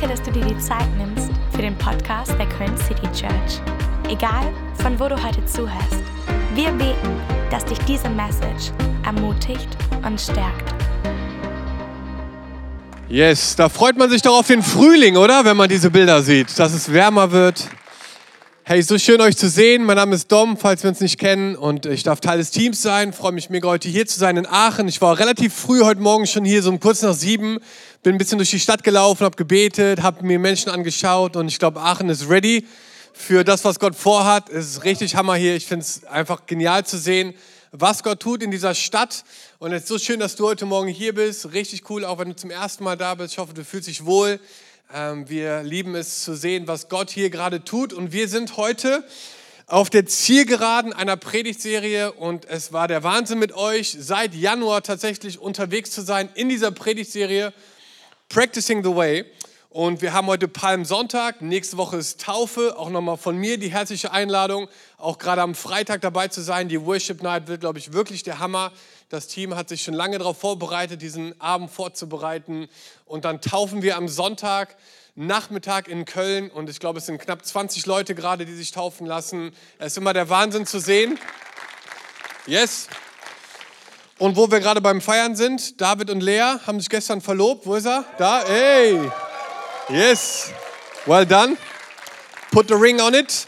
Danke, dass du dir die Zeit nimmst für den Podcast der Köln City Church. Egal, von wo du heute zuhörst, wir beten, dass dich diese Message ermutigt und stärkt. Yes, da freut man sich doch auf den Frühling, oder? Wenn man diese Bilder sieht, dass es wärmer wird. Hey, so schön euch zu sehen. Mein Name ist Dom, falls wir uns nicht kennen und ich darf Teil des Teams sein. Freue mich mega heute hier zu sein in Aachen. Ich war relativ früh heute Morgen schon hier, so um kurz nach sieben. Bin ein bisschen durch die Stadt gelaufen, habe gebetet, habe mir Menschen angeschaut und ich glaube, Aachen ist ready für das, was Gott vorhat. Es ist richtig Hammer hier. Ich finde es einfach genial zu sehen, was Gott tut in dieser Stadt. Und es ist so schön, dass du heute Morgen hier bist. Richtig cool, auch wenn du zum ersten Mal da bist. Ich hoffe, du fühlst dich wohl. Ähm, wir lieben es zu sehen, was Gott hier gerade tut. Und wir sind heute auf der Zielgeraden einer Predigtserie und es war der Wahnsinn mit euch, seit Januar tatsächlich unterwegs zu sein in dieser Predigtserie Practicing the Way. Und wir haben heute Palmsonntag, nächste Woche ist Taufe, auch nochmal von mir die herzliche Einladung, auch gerade am Freitag dabei zu sein. Die Worship Night wird, glaube ich, wirklich der Hammer. Das Team hat sich schon lange darauf vorbereitet, diesen Abend vorzubereiten. Und dann taufen wir am Sonntag Nachmittag in Köln und ich glaube, es sind knapp 20 Leute gerade, die sich taufen lassen. Es ist immer der Wahnsinn zu sehen. Yes. Und wo wir gerade beim Feiern sind, David und Lea haben sich gestern verlobt. Wo ist er? Da. Hey. Yes. Well done. Put the ring on it.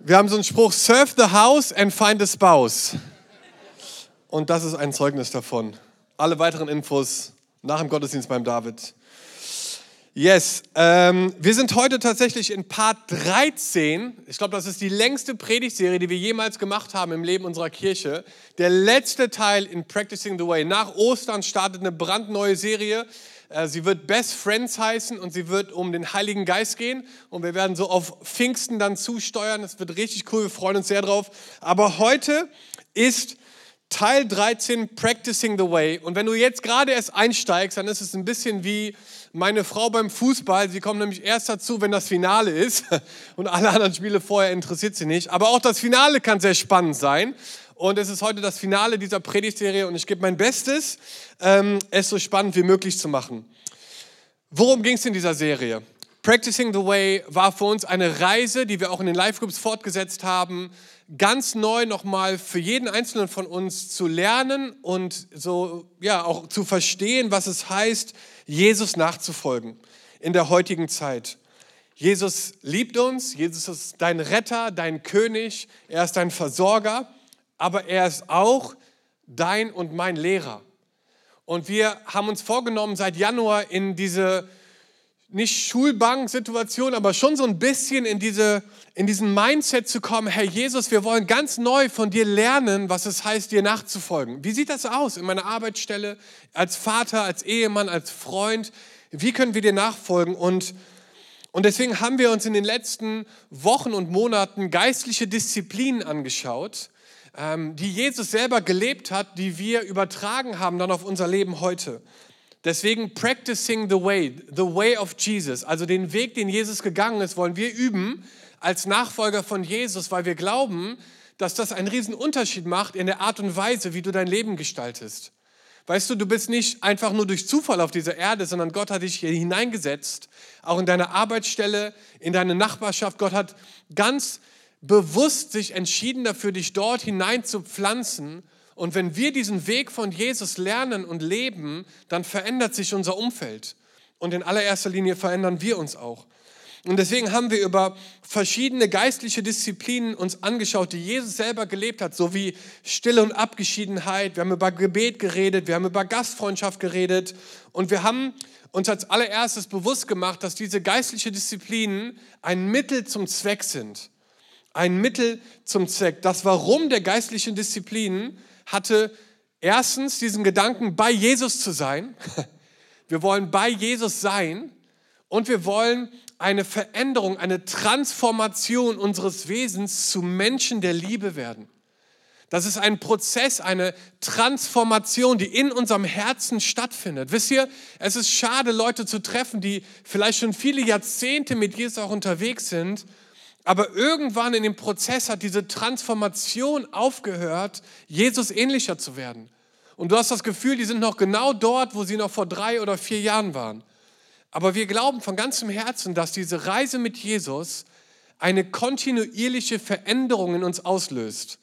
Wir haben so einen Spruch, serve the house and find a spouse. Und das ist ein Zeugnis davon. Alle weiteren Infos nach dem Gottesdienst beim David. Yes, ähm, wir sind heute tatsächlich in Part 13. Ich glaube, das ist die längste Predigtserie, die wir jemals gemacht haben im Leben unserer Kirche. Der letzte Teil in Practicing the Way. Nach Ostern startet eine brandneue Serie. Äh, sie wird Best Friends heißen und sie wird um den Heiligen Geist gehen. Und wir werden so auf Pfingsten dann zusteuern. Das wird richtig cool, wir freuen uns sehr drauf. Aber heute ist Teil 13 Practicing the Way. Und wenn du jetzt gerade erst einsteigst, dann ist es ein bisschen wie meine Frau beim Fußball. Sie kommt nämlich erst dazu, wenn das Finale ist. Und alle anderen Spiele vorher interessiert sie nicht. Aber auch das Finale kann sehr spannend sein. Und es ist heute das Finale dieser Predigtserie und ich gebe mein Bestes, ähm, es so spannend wie möglich zu machen. Worum ging es in dieser Serie? Practicing the Way war für uns eine Reise, die wir auch in den Live-Groups fortgesetzt haben, ganz neu nochmal für jeden Einzelnen von uns zu lernen und so, ja, auch zu verstehen, was es heißt, Jesus nachzufolgen in der heutigen Zeit. Jesus liebt uns, Jesus ist dein Retter, dein König, er ist dein Versorger aber er ist auch dein und mein Lehrer. Und wir haben uns vorgenommen, seit Januar in diese nicht Schulbank-Situation, aber schon so ein bisschen in, diese, in diesen Mindset zu kommen, Herr Jesus, wir wollen ganz neu von dir lernen, was es heißt, dir nachzufolgen. Wie sieht das aus in meiner Arbeitsstelle, als Vater, als Ehemann, als Freund? Wie können wir dir nachfolgen? Und, und deswegen haben wir uns in den letzten Wochen und Monaten geistliche Disziplinen angeschaut, die Jesus selber gelebt hat, die wir übertragen haben dann auf unser Leben heute. Deswegen practicing the way, the way of Jesus, also den Weg, den Jesus gegangen ist, wollen wir üben als Nachfolger von Jesus, weil wir glauben, dass das einen riesen Unterschied macht in der Art und Weise, wie du dein Leben gestaltest. Weißt du, du bist nicht einfach nur durch Zufall auf dieser Erde, sondern Gott hat dich hier hineingesetzt, auch in deine Arbeitsstelle, in deine Nachbarschaft. Gott hat ganz bewusst sich entschieden dafür, dich dort hinein zu pflanzen. Und wenn wir diesen Weg von Jesus lernen und leben, dann verändert sich unser Umfeld. Und in allererster Linie verändern wir uns auch. Und deswegen haben wir über verschiedene geistliche Disziplinen uns angeschaut, die Jesus selber gelebt hat, so wie Stille und Abgeschiedenheit. Wir haben über Gebet geredet, wir haben über Gastfreundschaft geredet und wir haben uns als allererstes bewusst gemacht, dass diese geistlichen Disziplinen ein Mittel zum Zweck sind ein Mittel zum Zweck. Das Warum der geistlichen Disziplinen hatte erstens diesen Gedanken, bei Jesus zu sein. Wir wollen bei Jesus sein und wir wollen eine Veränderung, eine Transformation unseres Wesens zu Menschen der Liebe werden. Das ist ein Prozess, eine Transformation, die in unserem Herzen stattfindet. Wisst ihr, es ist schade, Leute zu treffen, die vielleicht schon viele Jahrzehnte mit Jesus auch unterwegs sind aber irgendwann in dem Prozess hat diese Transformation aufgehört, Jesus ähnlicher zu werden. Und du hast das Gefühl, die sind noch genau dort, wo sie noch vor drei oder vier Jahren waren. Aber wir glauben von ganzem Herzen, dass diese Reise mit Jesus eine kontinuierliche Veränderung in uns auslöst.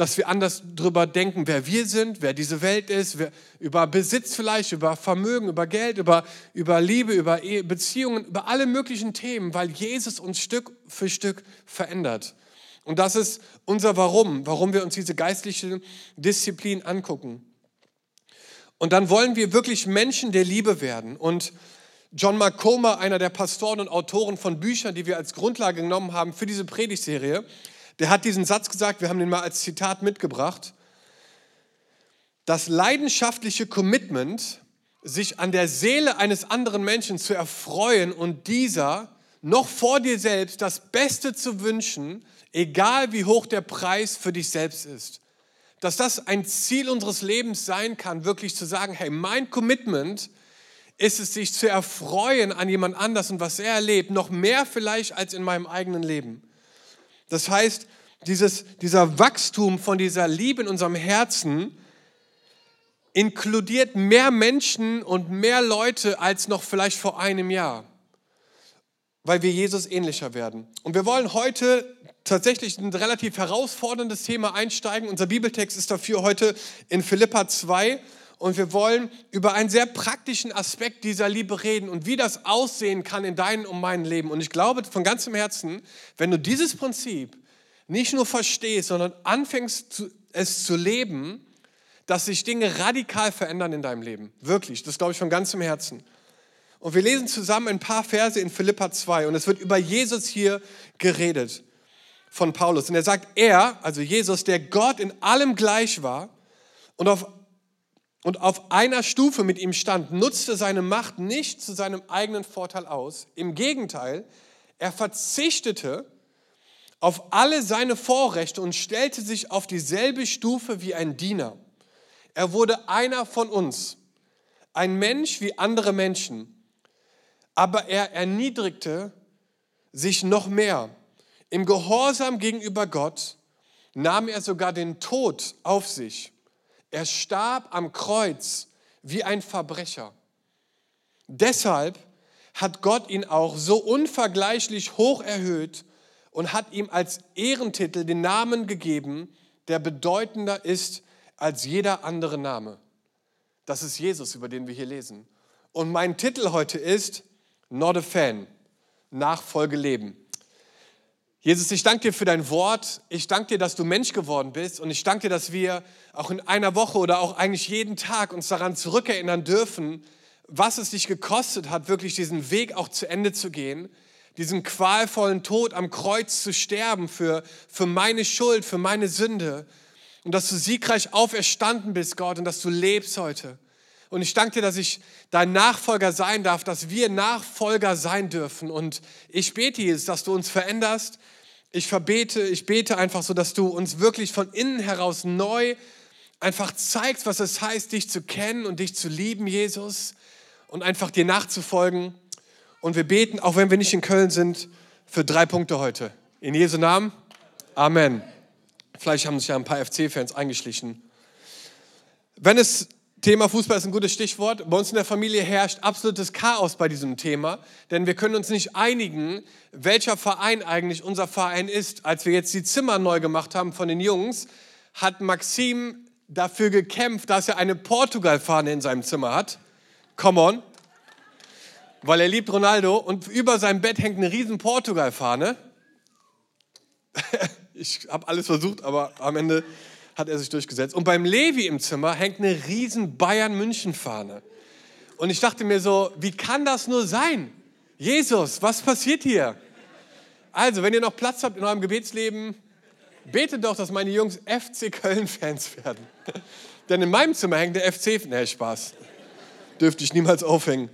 Dass wir anders darüber denken, wer wir sind, wer diese Welt ist, wer, über Besitz vielleicht, über Vermögen, über Geld, über, über Liebe, über Ehe, Beziehungen, über alle möglichen Themen, weil Jesus uns Stück für Stück verändert. Und das ist unser Warum, warum wir uns diese geistliche Disziplin angucken. Und dann wollen wir wirklich Menschen der Liebe werden. Und John Macoma, einer der Pastoren und Autoren von Büchern, die wir als Grundlage genommen haben für diese Predigtserie, der hat diesen Satz gesagt, wir haben den mal als Zitat mitgebracht. Das leidenschaftliche Commitment, sich an der Seele eines anderen Menschen zu erfreuen und dieser noch vor dir selbst das Beste zu wünschen, egal wie hoch der Preis für dich selbst ist. Dass das ein Ziel unseres Lebens sein kann, wirklich zu sagen, hey, mein Commitment ist es, sich zu erfreuen an jemand anders und was er erlebt, noch mehr vielleicht als in meinem eigenen Leben. Das heißt, dieses, dieser Wachstum von dieser Liebe in unserem Herzen inkludiert mehr Menschen und mehr Leute als noch vielleicht vor einem Jahr, weil wir Jesus ähnlicher werden. Und wir wollen heute tatsächlich ein relativ herausforderndes Thema einsteigen. Unser Bibeltext ist dafür heute in Philippa 2 und wir wollen über einen sehr praktischen Aspekt dieser Liebe reden und wie das aussehen kann in deinem und meinem Leben. Und ich glaube von ganzem Herzen, wenn du dieses Prinzip nicht nur verstehst, sondern anfängst es zu leben, dass sich Dinge radikal verändern in deinem Leben. Wirklich, das glaube ich von ganzem Herzen. Und wir lesen zusammen ein paar Verse in Philippa 2 und es wird über Jesus hier geredet von Paulus. Und er sagt, er, also Jesus, der Gott in allem gleich war und auf, und auf einer Stufe mit ihm stand, nutzte seine Macht nicht zu seinem eigenen Vorteil aus. Im Gegenteil, er verzichtete auf alle seine Vorrechte und stellte sich auf dieselbe Stufe wie ein Diener. Er wurde einer von uns, ein Mensch wie andere Menschen, aber er erniedrigte sich noch mehr im Gehorsam gegenüber Gott nahm er sogar den Tod auf sich. Er starb am Kreuz wie ein Verbrecher. Deshalb hat Gott ihn auch so unvergleichlich hoch erhöht und hat ihm als Ehrentitel den Namen gegeben, der bedeutender ist als jeder andere Name. Das ist Jesus, über den wir hier lesen. Und mein Titel heute ist Not a Fan, Nachfolge leben. Jesus, ich danke dir für dein Wort. Ich danke dir, dass du Mensch geworden bist. Und ich danke dir, dass wir auch in einer Woche oder auch eigentlich jeden Tag uns daran zurückerinnern dürfen, was es dich gekostet hat, wirklich diesen Weg auch zu Ende zu gehen, diesen qualvollen Tod am Kreuz zu sterben für, für meine Schuld, für meine Sünde. Und dass du siegreich auferstanden bist, Gott, und dass du lebst heute. Und ich danke dir, dass ich dein Nachfolger sein darf, dass wir Nachfolger sein dürfen. Und ich bete, Jesus, dass du uns veränderst, ich verbete, ich bete einfach so, dass du uns wirklich von innen heraus neu einfach zeigst, was es heißt, dich zu kennen und dich zu lieben, Jesus, und einfach dir nachzufolgen. Und wir beten, auch wenn wir nicht in Köln sind, für drei Punkte heute. In Jesu Namen. Amen. Vielleicht haben sich ja ein paar FC-Fans eingeschlichen. Wenn es Thema Fußball ist ein gutes Stichwort. Bei uns in der Familie herrscht absolutes Chaos bei diesem Thema, denn wir können uns nicht einigen, welcher Verein eigentlich unser Verein ist. Als wir jetzt die Zimmer neu gemacht haben von den Jungs, hat Maxim dafür gekämpft, dass er eine Portugal-Fahne in seinem Zimmer hat. Come on. Weil er liebt Ronaldo und über seinem Bett hängt eine riesen Portugal-Fahne. ich habe alles versucht, aber am Ende hat er sich durchgesetzt. Und beim Levi im Zimmer hängt eine riesen Bayern-München-Fahne. Und ich dachte mir so, wie kann das nur sein? Jesus, was passiert hier? Also, wenn ihr noch Platz habt in eurem Gebetsleben, betet doch, dass meine Jungs FC Köln-Fans werden. Denn in meinem Zimmer hängt der FC, ne, Spaß. Dürfte ich niemals aufhängen.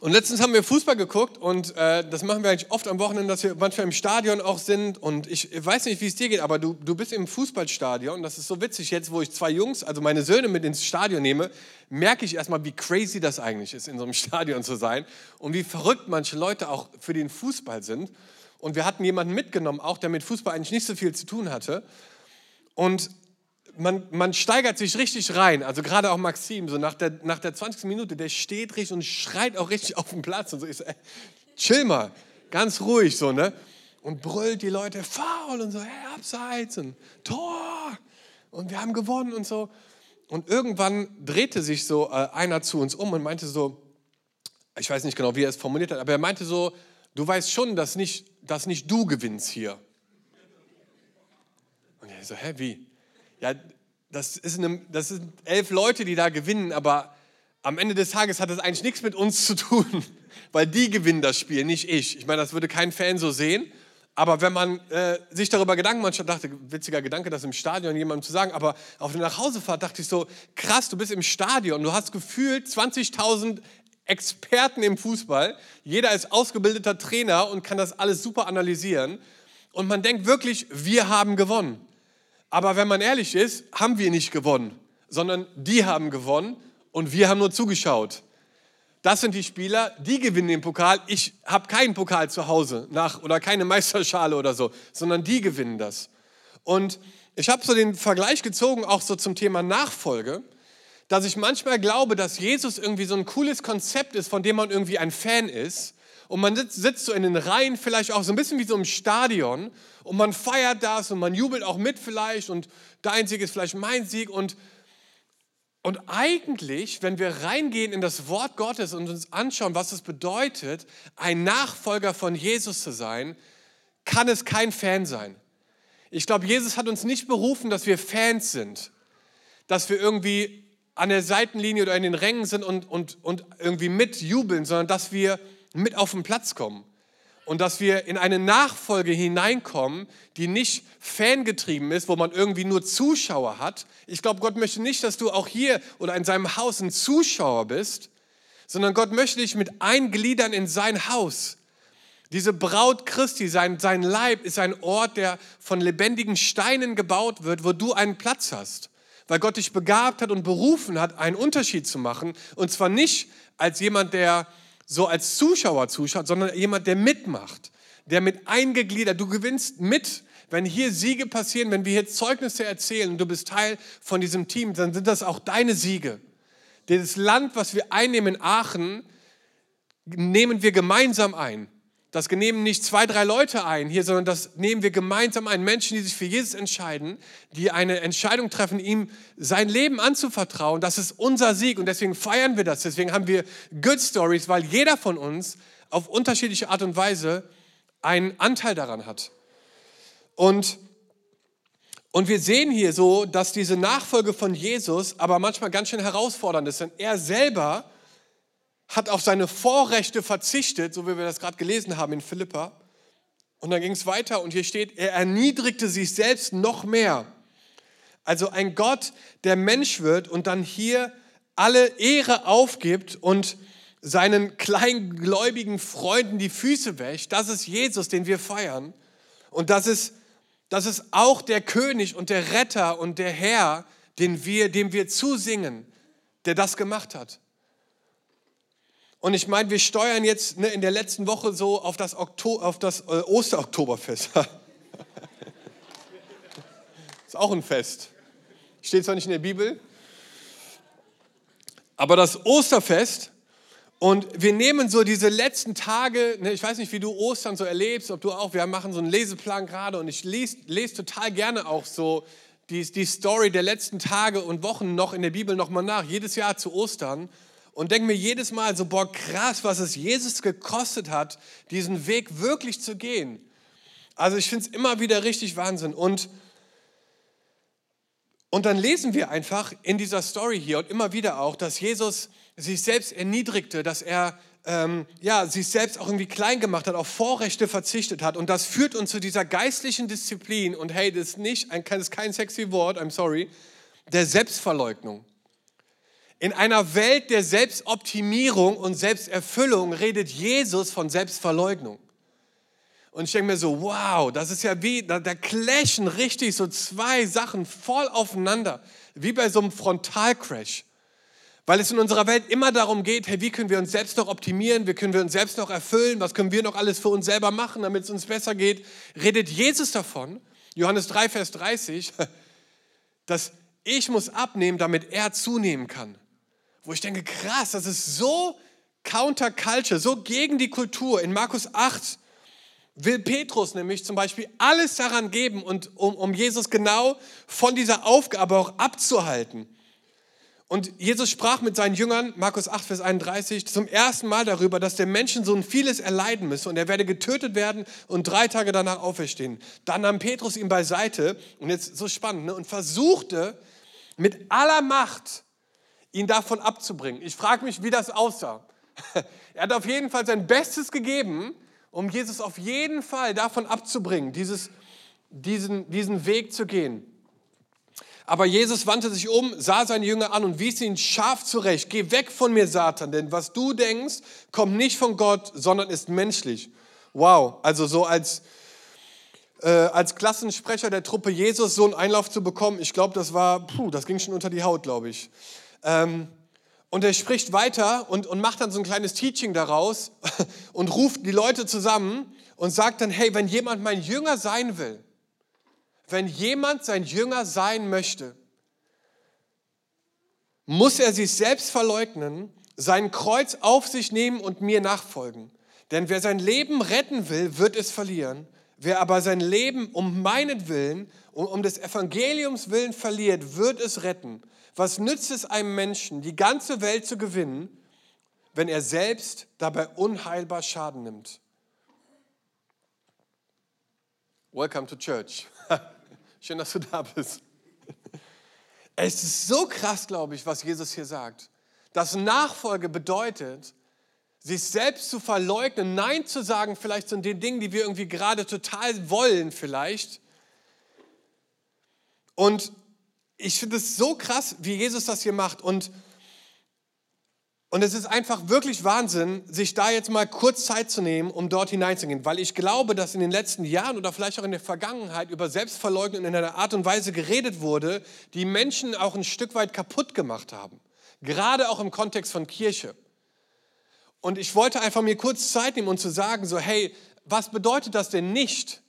Und letztens haben wir Fußball geguckt und äh, das machen wir eigentlich oft am Wochenende, dass wir manchmal im Stadion auch sind. Und ich weiß nicht, wie es dir geht, aber du, du bist im Fußballstadion. Das ist so witzig. Jetzt, wo ich zwei Jungs, also meine Söhne mit ins Stadion nehme, merke ich erstmal, wie crazy das eigentlich ist, in so einem Stadion zu sein. Und wie verrückt manche Leute auch für den Fußball sind. Und wir hatten jemanden mitgenommen, auch der mit Fußball eigentlich nicht so viel zu tun hatte. Und man, man steigert sich richtig rein. Also gerade auch Maxim, so nach der, nach der 20. Minute, der steht richtig und schreit auch richtig auf dem Platz und so. So, ey, chill mal, ganz ruhig so, ne? Und brüllt die Leute faul und so, hey, abseits und Tor. Und wir haben gewonnen und so. Und irgendwann drehte sich so äh, einer zu uns um und meinte so, ich weiß nicht genau, wie er es formuliert hat, aber er meinte so, du weißt schon, dass nicht, dass nicht du gewinnst hier. Und ich so, hä, wie? Ja, das, ist eine, das sind elf Leute, die da gewinnen, aber am Ende des Tages hat das eigentlich nichts mit uns zu tun, weil die gewinnen das Spiel, nicht ich. Ich meine, das würde kein Fan so sehen. Aber wenn man äh, sich darüber Gedanken macht, dachte, witziger Gedanke, das im Stadion jemandem zu sagen, aber auf der Nachhausefahrt dachte ich so, krass, du bist im Stadion, du hast gefühlt 20.000 Experten im Fußball, jeder ist ausgebildeter Trainer und kann das alles super analysieren. Und man denkt wirklich, wir haben gewonnen. Aber wenn man ehrlich ist, haben wir nicht gewonnen, sondern die haben gewonnen und wir haben nur zugeschaut. Das sind die Spieler, die gewinnen den Pokal. Ich habe keinen Pokal zu Hause nach, oder keine Meisterschale oder so, sondern die gewinnen das. Und ich habe so den Vergleich gezogen, auch so zum Thema Nachfolge, dass ich manchmal glaube, dass Jesus irgendwie so ein cooles Konzept ist, von dem man irgendwie ein Fan ist. Und man sitzt, sitzt so in den Reihen, vielleicht auch so ein bisschen wie so im Stadion. Und man feiert das und man jubelt auch mit vielleicht. Und dein Sieg ist vielleicht mein Sieg. Und und eigentlich, wenn wir reingehen in das Wort Gottes und uns anschauen, was es bedeutet, ein Nachfolger von Jesus zu sein, kann es kein Fan sein. Ich glaube, Jesus hat uns nicht berufen, dass wir Fans sind, dass wir irgendwie an der Seitenlinie oder in den Rängen sind und, und, und irgendwie mitjubeln, sondern dass wir mit auf den Platz kommen und dass wir in eine Nachfolge hineinkommen, die nicht fangetrieben ist, wo man irgendwie nur Zuschauer hat. Ich glaube, Gott möchte nicht, dass du auch hier oder in seinem Haus ein Zuschauer bist, sondern Gott möchte dich mit eingliedern in sein Haus. Diese Braut Christi, sein, sein Leib ist ein Ort, der von lebendigen Steinen gebaut wird, wo du einen Platz hast. Weil Gott dich begabt hat und berufen hat, einen Unterschied zu machen. Und zwar nicht als jemand, der so als Zuschauer zuschaut, sondern jemand, der mitmacht, der mit eingegliedert, du gewinnst mit. Wenn hier Siege passieren, wenn wir hier Zeugnisse erzählen und du bist Teil von diesem Team, dann sind das auch deine Siege. Das Land, was wir einnehmen in Aachen, nehmen wir gemeinsam ein. Das nehmen nicht zwei, drei Leute ein hier, sondern das nehmen wir gemeinsam ein. Menschen, die sich für Jesus entscheiden, die eine Entscheidung treffen, ihm sein Leben anzuvertrauen. Das ist unser Sieg und deswegen feiern wir das. Deswegen haben wir Good Stories, weil jeder von uns auf unterschiedliche Art und Weise einen Anteil daran hat. Und, und wir sehen hier so, dass diese Nachfolge von Jesus aber manchmal ganz schön herausfordernd ist, denn er selber hat auf seine Vorrechte verzichtet, so wie wir das gerade gelesen haben in Philippa. Und dann ging es weiter und hier steht, er erniedrigte sich selbst noch mehr. Also ein Gott, der Mensch wird und dann hier alle Ehre aufgibt und seinen kleingläubigen Freunden die Füße wäscht. Das ist Jesus, den wir feiern. Und das ist, das ist auch der König und der Retter und der Herr, den wir, dem wir zusingen, der das gemacht hat. Und ich meine, wir steuern jetzt ne, in der letzten Woche so auf das, Okto auf das äh, Osteroktoberfest. ist auch ein Fest. Steht zwar nicht in der Bibel, aber das Osterfest. Und wir nehmen so diese letzten Tage, ne, ich weiß nicht, wie du Ostern so erlebst, ob du auch, wir machen so einen Leseplan gerade und ich lese, lese total gerne auch so die, die Story der letzten Tage und Wochen noch in der Bibel nochmal nach, jedes Jahr zu Ostern und denke mir jedes Mal so, boah, krass, was es Jesus gekostet hat, diesen Weg wirklich zu gehen. Also ich finde es immer wieder richtig Wahnsinn. Und, und dann lesen wir einfach in dieser Story hier und immer wieder auch, dass Jesus sich selbst erniedrigte, dass er ähm, ja, sich selbst auch irgendwie klein gemacht hat, auf Vorrechte verzichtet hat. Und das führt uns zu dieser geistlichen Disziplin. Und hey, das ist, nicht, das ist kein sexy Wort, I'm sorry, der Selbstverleugnung. In einer Welt der Selbstoptimierung und Selbsterfüllung redet Jesus von Selbstverleugnung. Und ich denke mir so, wow, das ist ja wie, da, da clashen richtig so zwei Sachen voll aufeinander, wie bei so einem Frontalcrash. Weil es in unserer Welt immer darum geht, hey, wie können wir uns selbst noch optimieren, wie können wir uns selbst noch erfüllen, was können wir noch alles für uns selber machen, damit es uns besser geht, redet Jesus davon, Johannes 3, Vers 30, dass ich muss abnehmen, damit er zunehmen kann. Wo ich denke, krass, das ist so counterculture, so gegen die Kultur. In Markus 8 will Petrus nämlich zum Beispiel alles daran geben, und, um, um Jesus genau von dieser Aufgabe auch abzuhalten. Und Jesus sprach mit seinen Jüngern, Markus 8, Vers 31, zum ersten Mal darüber, dass der Menschensohn vieles erleiden müsse und er werde getötet werden und drei Tage danach auferstehen. Dann nahm Petrus ihn beiseite, und jetzt so spannend, ne, und versuchte mit aller Macht, ihn davon abzubringen. Ich frage mich, wie das aussah. Er hat auf jeden Fall sein Bestes gegeben, um Jesus auf jeden Fall davon abzubringen, dieses, diesen, diesen Weg zu gehen. Aber Jesus wandte sich um, sah seine Jünger an und wies ihn scharf zurecht. Geh weg von mir, Satan, denn was du denkst, kommt nicht von Gott, sondern ist menschlich. Wow, also so als, äh, als Klassensprecher der Truppe Jesus so einen Einlauf zu bekommen, ich glaube, das war, puh, das ging schon unter die Haut, glaube ich. Ähm, und er spricht weiter und, und macht dann so ein kleines Teaching daraus und ruft die Leute zusammen und sagt dann, hey, wenn jemand mein Jünger sein will, wenn jemand sein Jünger sein möchte, muss er sich selbst verleugnen, sein Kreuz auf sich nehmen und mir nachfolgen. Denn wer sein Leben retten will, wird es verlieren. Wer aber sein Leben um meinen Willen, um, um des Evangeliums willen verliert, wird es retten. Was nützt es einem Menschen, die ganze Welt zu gewinnen, wenn er selbst dabei unheilbar Schaden nimmt? Welcome to church. Schön, dass du da bist. Es ist so krass, glaube ich, was Jesus hier sagt. Dass Nachfolge bedeutet, sich selbst zu verleugnen, Nein zu sagen, vielleicht zu den Dingen, die wir irgendwie gerade total wollen, vielleicht. Und ich finde es so krass, wie Jesus das hier macht. Und, und es ist einfach wirklich Wahnsinn, sich da jetzt mal kurz Zeit zu nehmen, um dort hineinzugehen. Weil ich glaube, dass in den letzten Jahren oder vielleicht auch in der Vergangenheit über Selbstverleugnung in einer Art und Weise geredet wurde, die Menschen auch ein Stück weit kaputt gemacht haben. Gerade auch im Kontext von Kirche. Und ich wollte einfach mir kurz Zeit nehmen und zu sagen, so, hey, was bedeutet das denn nicht?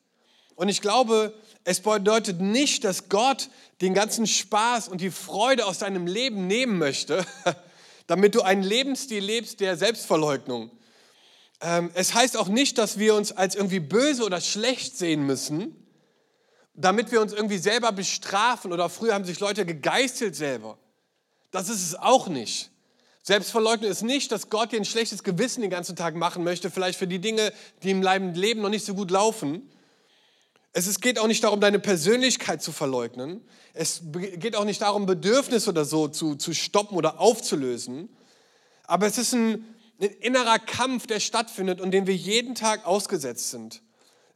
Und ich glaube, es bedeutet nicht, dass Gott den ganzen Spaß und die Freude aus deinem Leben nehmen möchte, damit du einen Lebensstil lebst der Selbstverleugnung. Ähm, es heißt auch nicht, dass wir uns als irgendwie böse oder schlecht sehen müssen, damit wir uns irgendwie selber bestrafen oder früher haben sich Leute gegeißelt selber. Das ist es auch nicht. Selbstverleugnung ist nicht, dass Gott dir ein schlechtes Gewissen den ganzen Tag machen möchte, vielleicht für die Dinge, die im Leben noch nicht so gut laufen, es geht auch nicht darum, deine Persönlichkeit zu verleugnen. Es geht auch nicht darum, Bedürfnisse oder so zu, zu stoppen oder aufzulösen. Aber es ist ein, ein innerer Kampf, der stattfindet und dem wir jeden Tag ausgesetzt sind.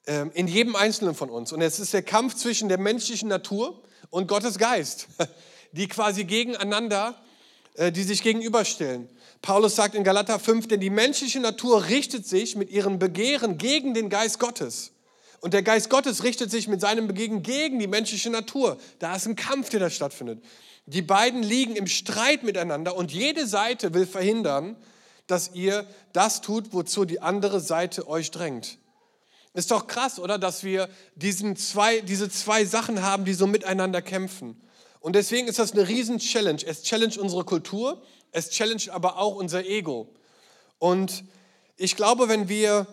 Ähm, in jedem Einzelnen von uns. Und es ist der Kampf zwischen der menschlichen Natur und Gottes Geist, die quasi gegeneinander, äh, die sich gegenüberstellen. Paulus sagt in Galater 5, denn die menschliche Natur richtet sich mit ihren Begehren gegen den Geist Gottes. Und der Geist Gottes richtet sich mit seinem Begegnen gegen die menschliche Natur. Da ist ein Kampf, der da stattfindet. Die beiden liegen im Streit miteinander und jede Seite will verhindern, dass ihr das tut, wozu die andere Seite euch drängt. Ist doch krass, oder? Dass wir diesen zwei, diese zwei Sachen haben, die so miteinander kämpfen. Und deswegen ist das eine riesen Challenge. Es challenge unsere Kultur, es challenge aber auch unser Ego. Und ich glaube, wenn wir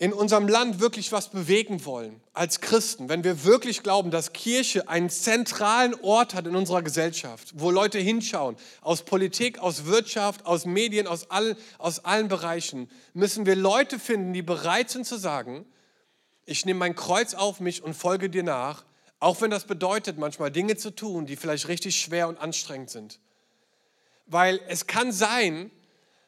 in unserem Land wirklich was bewegen wollen, als Christen, wenn wir wirklich glauben, dass Kirche einen zentralen Ort hat in unserer Gesellschaft, wo Leute hinschauen, aus Politik, aus Wirtschaft, aus Medien, aus, all, aus allen Bereichen, müssen wir Leute finden, die bereit sind zu sagen, ich nehme mein Kreuz auf mich und folge dir nach, auch wenn das bedeutet, manchmal Dinge zu tun, die vielleicht richtig schwer und anstrengend sind. Weil es kann sein,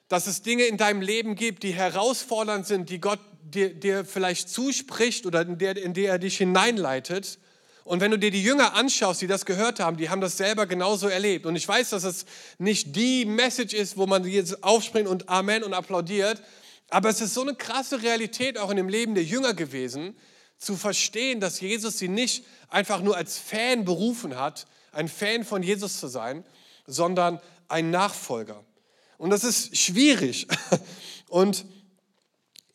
dass es Dinge in deinem Leben gibt, die herausfordernd sind, die Gott dir, dir vielleicht zuspricht oder in der, in der er dich hineinleitet. Und wenn du dir die Jünger anschaust, die das gehört haben, die haben das selber genauso erlebt. Und ich weiß, dass es nicht die Message ist, wo man jetzt aufspringt und Amen und applaudiert, aber es ist so eine krasse Realität auch in dem Leben der Jünger gewesen, zu verstehen, dass Jesus sie nicht einfach nur als Fan berufen hat, ein Fan von Jesus zu sein, sondern ein Nachfolger. Und das ist schwierig. Und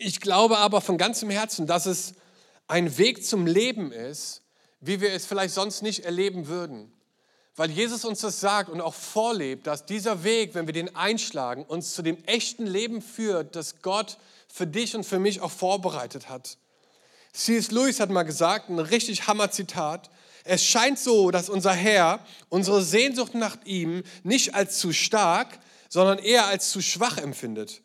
ich glaube aber von ganzem Herzen, dass es ein Weg zum Leben ist, wie wir es vielleicht sonst nicht erleben würden. weil Jesus uns das sagt und auch vorlebt, dass dieser Weg, wenn wir den einschlagen, uns zu dem echten Leben führt, das Gott für dich und für mich auch vorbereitet hat. C.S. Lewis hat mal gesagt, ein richtig Hammer-Zitat, es scheint so, dass unser Herr unsere Sehnsucht nach ihm nicht als zu stark, sondern eher als zu schwach empfindet.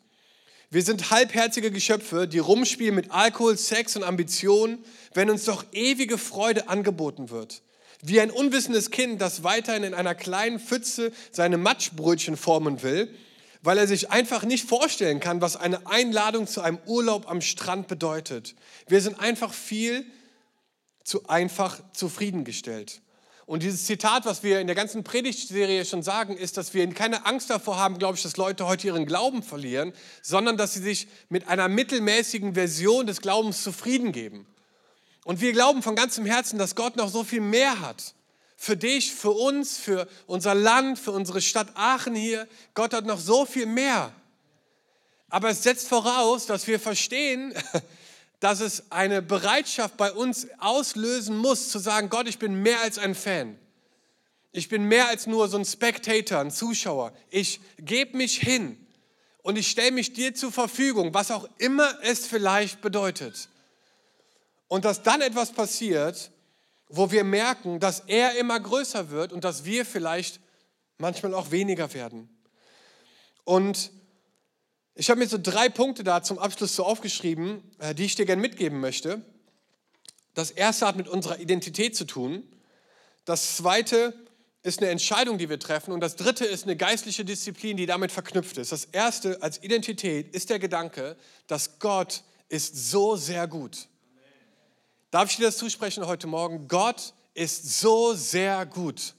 Wir sind halbherzige Geschöpfe, die rumspielen mit Alkohol, Sex und Ambitionen, wenn uns doch ewige Freude angeboten wird. Wie ein unwissendes Kind, das weiterhin in einer kleinen Pfütze seine Matschbrötchen formen will, weil er sich einfach nicht vorstellen kann, was eine Einladung zu einem Urlaub am Strand bedeutet. Wir sind einfach viel zu einfach zufriedengestellt. Und dieses Zitat, was wir in der ganzen Predigtserie schon sagen, ist, dass wir keine Angst davor haben, glaube ich, dass Leute heute ihren Glauben verlieren, sondern dass sie sich mit einer mittelmäßigen Version des Glaubens zufrieden geben. Und wir glauben von ganzem Herzen, dass Gott noch so viel mehr hat. Für dich, für uns, für unser Land, für unsere Stadt Aachen hier. Gott hat noch so viel mehr. Aber es setzt voraus, dass wir verstehen, dass es eine Bereitschaft bei uns auslösen muss, zu sagen, Gott, ich bin mehr als ein Fan. Ich bin mehr als nur so ein Spectator, ein Zuschauer. Ich gebe mich hin und ich stelle mich dir zur Verfügung, was auch immer es vielleicht bedeutet. Und dass dann etwas passiert, wo wir merken, dass er immer größer wird und dass wir vielleicht manchmal auch weniger werden. Und ich habe mir so drei Punkte da zum Abschluss so aufgeschrieben, äh, die ich dir gerne mitgeben möchte. Das erste hat mit unserer Identität zu tun. Das zweite ist eine Entscheidung, die wir treffen. Und das dritte ist eine geistliche Disziplin, die damit verknüpft ist. Das erste als Identität ist der Gedanke, dass Gott ist so sehr gut. Darf ich dir das zusprechen heute Morgen? Gott ist so sehr gut.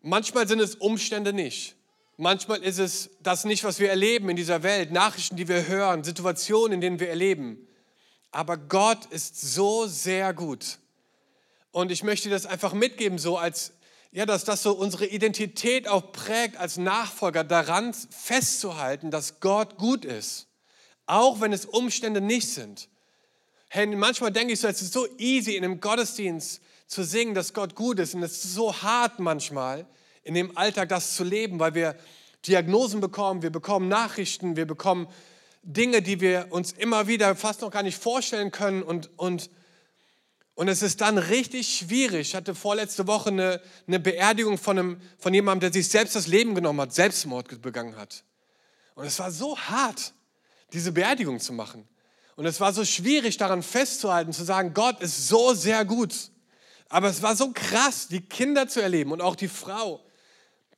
Manchmal sind es Umstände nicht. Manchmal ist es das nicht, was wir erleben in dieser Welt, Nachrichten, die wir hören, Situationen, in denen wir erleben. Aber Gott ist so sehr gut. Und ich möchte das einfach mitgeben, so als, ja, dass das so unsere Identität auch prägt, als Nachfolger daran festzuhalten, dass Gott gut ist. Auch wenn es Umstände nicht sind. Hey, manchmal denke ich so, es ist so easy in einem Gottesdienst zu singen, dass Gott gut ist. Und es ist so hart manchmal, in dem Alltag das zu leben, weil wir Diagnosen bekommen, wir bekommen Nachrichten, wir bekommen Dinge, die wir uns immer wieder fast noch gar nicht vorstellen können. Und, und, und es ist dann richtig schwierig. Ich hatte vorletzte Woche eine, eine Beerdigung von, einem, von jemandem, der sich selbst das Leben genommen hat, Selbstmord begangen hat. Und es war so hart, diese Beerdigung zu machen. Und es war so schwierig, daran festzuhalten, zu sagen, Gott ist so sehr gut. Aber es war so krass, die Kinder zu erleben und auch die Frau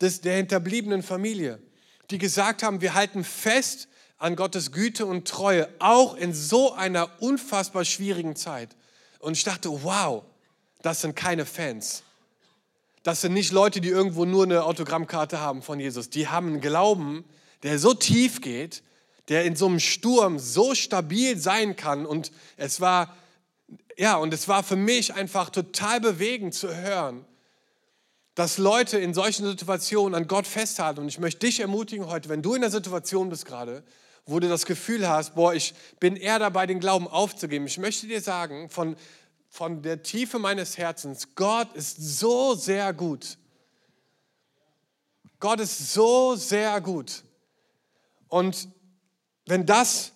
des, der hinterbliebenen Familie, die gesagt haben, wir halten fest an Gottes Güte und Treue, auch in so einer unfassbar schwierigen Zeit. Und ich dachte, wow, das sind keine Fans. Das sind nicht Leute, die irgendwo nur eine Autogrammkarte haben von Jesus. Die haben einen Glauben, der so tief geht, der in so einem Sturm so stabil sein kann. Und es war, ja, und es war für mich einfach total bewegend zu hören, dass Leute in solchen Situationen an Gott festhalten. Und ich möchte dich ermutigen heute, wenn du in der Situation bist gerade, wo du das Gefühl hast, boah, ich bin eher dabei, den Glauben aufzugeben. Ich möchte dir sagen, von, von der Tiefe meines Herzens, Gott ist so sehr gut. Gott ist so sehr gut. Und wenn das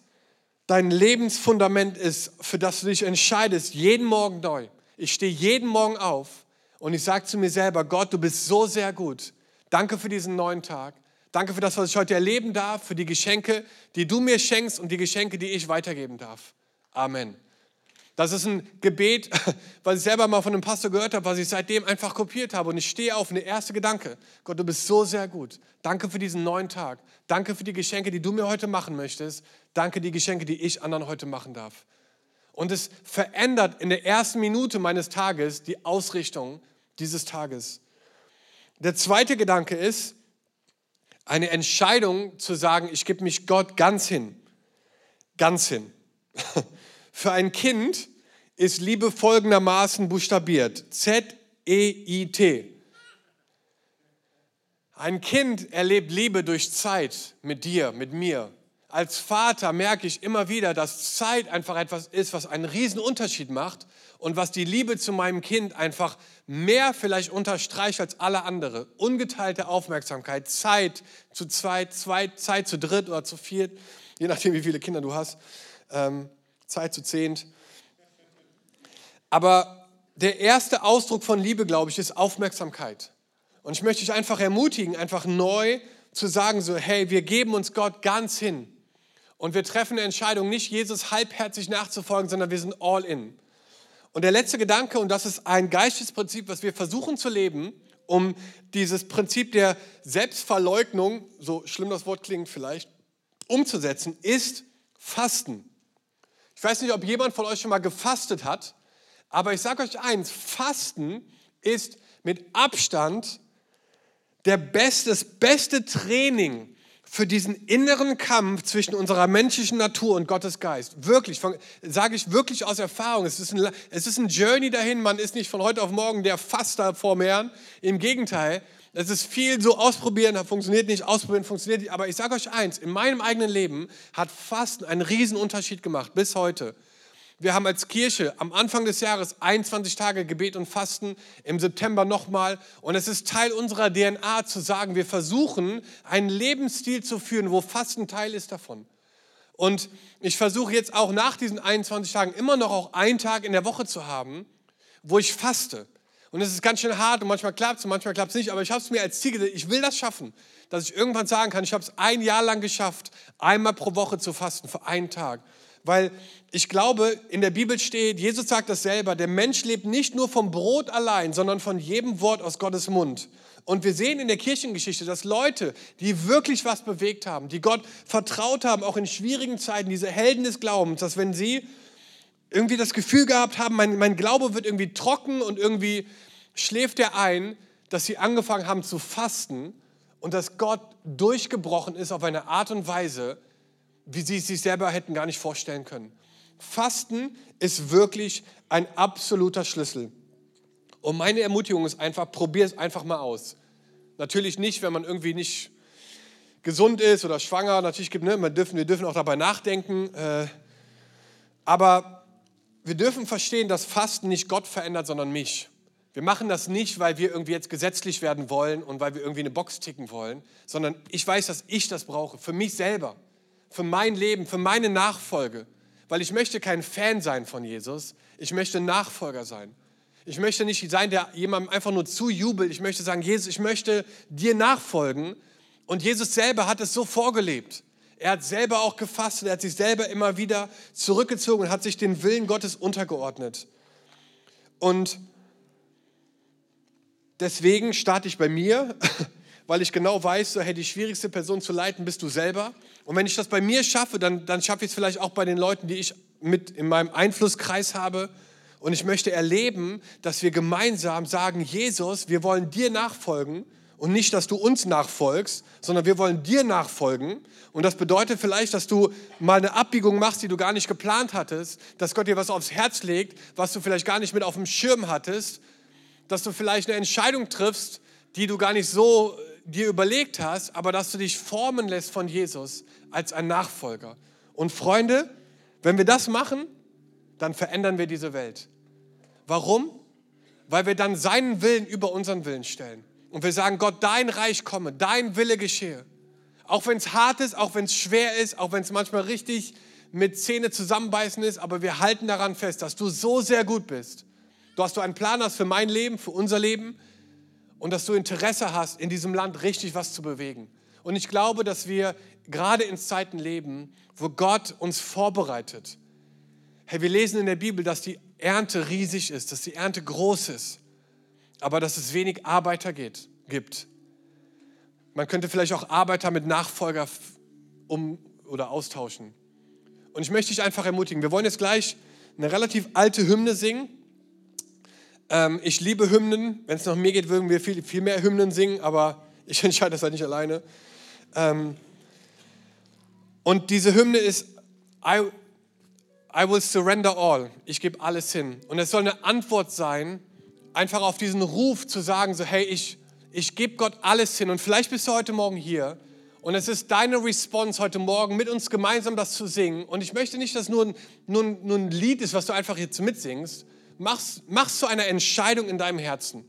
dein Lebensfundament ist, für das du dich entscheidest, jeden Morgen neu, ich stehe jeden Morgen auf und ich sage zu mir selber, Gott, du bist so sehr gut. Danke für diesen neuen Tag. Danke für das, was ich heute erleben darf, für die Geschenke, die du mir schenkst und die Geschenke, die ich weitergeben darf. Amen. Das ist ein Gebet, was ich selber mal von einem Pastor gehört habe, was ich seitdem einfach kopiert habe. Und ich stehe auf, eine erste Gedanke. Gott, du bist so sehr gut. Danke für diesen neuen Tag. Danke für die Geschenke, die du mir heute machen möchtest. Danke die Geschenke, die ich anderen heute machen darf. Und es verändert in der ersten Minute meines Tages die Ausrichtung dieses Tages. Der zweite Gedanke ist, eine Entscheidung zu sagen, ich gebe mich Gott ganz hin. Ganz hin. Für ein Kind ist Liebe folgendermaßen buchstabiert. Z-E-I-T. Ein Kind erlebt Liebe durch Zeit mit dir, mit mir. Als Vater merke ich immer wieder, dass Zeit einfach etwas ist, was einen riesen Unterschied macht und was die Liebe zu meinem Kind einfach mehr vielleicht unterstreicht als alle andere. Ungeteilte Aufmerksamkeit, Zeit zu zweit, zwei, Zeit zu dritt oder zu viert, je nachdem, wie viele Kinder du hast, ähm, Zeit zu zehnt. Aber der erste Ausdruck von Liebe, glaube ich, ist Aufmerksamkeit. Und ich möchte dich einfach ermutigen, einfach neu zu sagen, so, hey, wir geben uns Gott ganz hin. Und wir treffen eine Entscheidung, nicht Jesus halbherzig nachzufolgen, sondern wir sind all in. Und der letzte Gedanke, und das ist ein Geistesprinzip, was wir versuchen zu leben, um dieses Prinzip der Selbstverleugnung, so schlimm das Wort klingt vielleicht, umzusetzen, ist Fasten. Ich weiß nicht, ob jemand von euch schon mal gefastet hat, aber ich sage euch eins, Fasten ist mit Abstand der beste, das beste Training, für diesen inneren Kampf zwischen unserer menschlichen Natur und Gottes Geist. Wirklich, sage ich wirklich aus Erfahrung. Es ist, ein, es ist ein Journey dahin. Man ist nicht von heute auf morgen der Faster vor Herrn. Im Gegenteil, es ist viel so ausprobieren, funktioniert nicht, ausprobieren, funktioniert nicht. Aber ich sage euch eins, in meinem eigenen Leben hat Fasten einen riesen Unterschied gemacht, bis heute. Wir haben als Kirche am Anfang des Jahres 21 Tage Gebet und Fasten, im September nochmal. Und es ist Teil unserer DNA zu sagen, wir versuchen einen Lebensstil zu führen, wo Fasten Teil ist davon. Und ich versuche jetzt auch nach diesen 21 Tagen immer noch auch einen Tag in der Woche zu haben, wo ich faste. Und es ist ganz schön hart und manchmal klappt es und manchmal klappt es nicht, aber ich habe es mir als Ziel gesetzt, ich will das schaffen, dass ich irgendwann sagen kann, ich habe es ein Jahr lang geschafft, einmal pro Woche zu fasten für einen Tag. Weil ich glaube, in der Bibel steht, Jesus sagt das selber, der Mensch lebt nicht nur vom Brot allein, sondern von jedem Wort aus Gottes Mund. Und wir sehen in der Kirchengeschichte, dass Leute, die wirklich was bewegt haben, die Gott vertraut haben, auch in schwierigen Zeiten, diese Helden des Glaubens, dass wenn sie irgendwie das Gefühl gehabt haben, mein, mein Glaube wird irgendwie trocken und irgendwie schläft er ein, dass sie angefangen haben zu fasten und dass Gott durchgebrochen ist auf eine Art und Weise, wie sie es sich selber hätten gar nicht vorstellen können. Fasten ist wirklich ein absoluter Schlüssel. Und meine Ermutigung ist einfach, probier es einfach mal aus. Natürlich nicht, wenn man irgendwie nicht gesund ist oder schwanger. Natürlich gibt ne, dürfen, wir dürfen auch dabei nachdenken. Äh, aber wir dürfen verstehen, dass Fasten nicht Gott verändert, sondern mich. Wir machen das nicht, weil wir irgendwie jetzt gesetzlich werden wollen und weil wir irgendwie eine Box ticken wollen, sondern ich weiß, dass ich das brauche, für mich selber für mein Leben, für meine Nachfolge. Weil ich möchte kein Fan sein von Jesus, ich möchte Nachfolger sein. Ich möchte nicht sein, der jemandem einfach nur zujubelt. Ich möchte sagen, Jesus, ich möchte dir nachfolgen. Und Jesus selber hat es so vorgelebt. Er hat selber auch gefasst, er hat sich selber immer wieder zurückgezogen und hat sich den Willen Gottes untergeordnet. Und deswegen starte ich bei mir, weil ich genau weiß, so, hey, die schwierigste Person zu leiten bist du selber. Und wenn ich das bei mir schaffe, dann, dann schaffe ich es vielleicht auch bei den Leuten, die ich mit in meinem Einflusskreis habe. Und ich möchte erleben, dass wir gemeinsam sagen, Jesus, wir wollen dir nachfolgen und nicht, dass du uns nachfolgst, sondern wir wollen dir nachfolgen. Und das bedeutet vielleicht, dass du mal eine Abbiegung machst, die du gar nicht geplant hattest, dass Gott dir was aufs Herz legt, was du vielleicht gar nicht mit auf dem Schirm hattest, dass du vielleicht eine Entscheidung triffst, die du gar nicht so dir überlegt hast, aber dass du dich formen lässt von Jesus als ein Nachfolger. Und Freunde, wenn wir das machen, dann verändern wir diese Welt. Warum? Weil wir dann seinen Willen über unseren Willen stellen. Und wir sagen, Gott, dein Reich komme, dein Wille geschehe. Auch wenn es hart ist, auch wenn es schwer ist, auch wenn es manchmal richtig mit Zähne zusammenbeißen ist, aber wir halten daran fest, dass du so sehr gut bist. Du hast du einen Plan hast für mein Leben, für unser Leben und dass du Interesse hast, in diesem Land richtig was zu bewegen. Und ich glaube, dass wir gerade in Zeiten leben, wo Gott uns vorbereitet. Hey, wir lesen in der Bibel, dass die Ernte riesig ist, dass die Ernte groß ist, aber dass es wenig Arbeiter geht, gibt. Man könnte vielleicht auch Arbeiter mit Nachfolger um oder austauschen. Und ich möchte dich einfach ermutigen. Wir wollen jetzt gleich eine relativ alte Hymne singen. Ähm, ich liebe Hymnen. Wenn es nach mir geht, würden wir viel, viel mehr Hymnen singen, aber ich entscheide das halt nicht alleine. Ähm, und diese Hymne ist I, I will surrender all. Ich gebe alles hin. Und es soll eine Antwort sein, einfach auf diesen Ruf zu sagen, so hey, ich, ich gebe Gott alles hin. Und vielleicht bist du heute Morgen hier und es ist deine Response heute Morgen, mit uns gemeinsam das zu singen. Und ich möchte nicht, dass nur ein, nur, nur ein Lied ist, was du einfach jetzt mitsingst, Mach's, mach's zu einer Entscheidung in deinem Herzen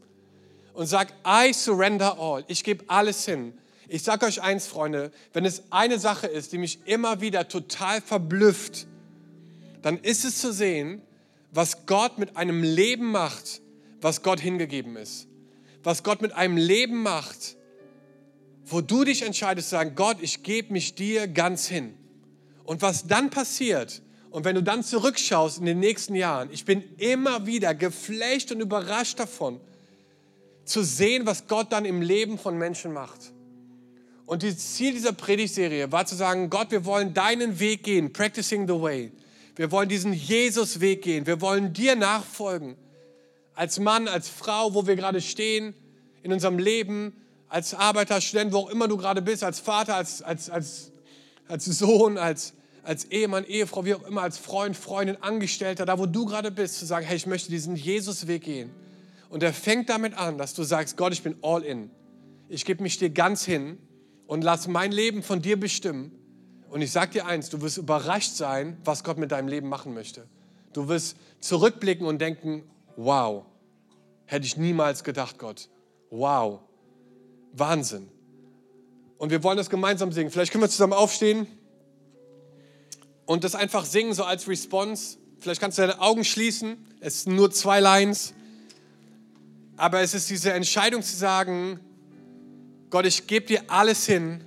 und sag, I surrender all. Ich gebe alles hin. Ich sage euch eins, Freunde, wenn es eine Sache ist, die mich immer wieder total verblüfft, dann ist es zu sehen, was Gott mit einem Leben macht, was Gott hingegeben ist. Was Gott mit einem Leben macht, wo du dich entscheidest zu sagen, Gott, ich gebe mich dir ganz hin. Und was dann passiert, und wenn du dann zurückschaust in den nächsten Jahren, ich bin immer wieder geflecht und überrascht davon, zu sehen, was Gott dann im Leben von Menschen macht. Und das Ziel dieser Predigtserie war zu sagen, Gott, wir wollen deinen Weg gehen, practicing the way. Wir wollen diesen Jesus-Weg gehen. Wir wollen dir nachfolgen. Als Mann, als Frau, wo wir gerade stehen in unserem Leben, als Arbeiter, Student, wo auch immer du gerade bist, als Vater, als, als, als, als Sohn, als, als Ehemann, Ehefrau, wie auch immer, als Freund, Freundin, Angestellter, da wo du gerade bist, zu sagen, hey, ich möchte diesen Jesus-Weg gehen. Und er fängt damit an, dass du sagst, Gott, ich bin all in. Ich gebe mich dir ganz hin und lass mein Leben von dir bestimmen. Und ich sage dir eins, du wirst überrascht sein, was Gott mit deinem Leben machen möchte. Du wirst zurückblicken und denken, wow, hätte ich niemals gedacht, Gott. Wow, Wahnsinn. Und wir wollen das gemeinsam singen. Vielleicht können wir zusammen aufstehen und das einfach singen, so als Response. Vielleicht kannst du deine Augen schließen. Es sind nur zwei Lines. Aber es ist diese Entscheidung zu sagen, Gott, ich gebe dir alles hin.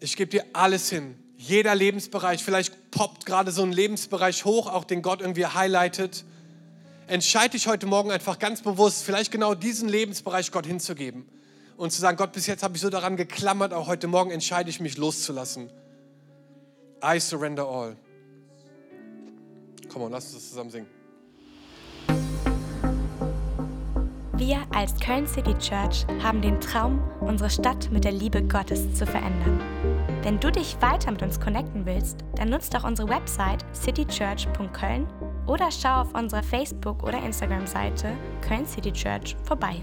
Ich gebe dir alles hin. Jeder Lebensbereich, vielleicht poppt gerade so ein Lebensbereich hoch, auch den Gott irgendwie highlightet. Entscheide dich heute Morgen einfach ganz bewusst, vielleicht genau diesen Lebensbereich Gott hinzugeben und zu sagen, Gott, bis jetzt habe ich so daran geklammert, auch heute Morgen entscheide ich mich loszulassen. I surrender all. Komm lass uns das zusammen singen. Wir als Köln City Church haben den Traum, unsere Stadt mit der Liebe Gottes zu verändern. Wenn du dich weiter mit uns connecten willst, dann nutzt doch unsere Website citychurch.köln oder schau auf unserer Facebook- oder Instagram-Seite Köln City Church vorbei.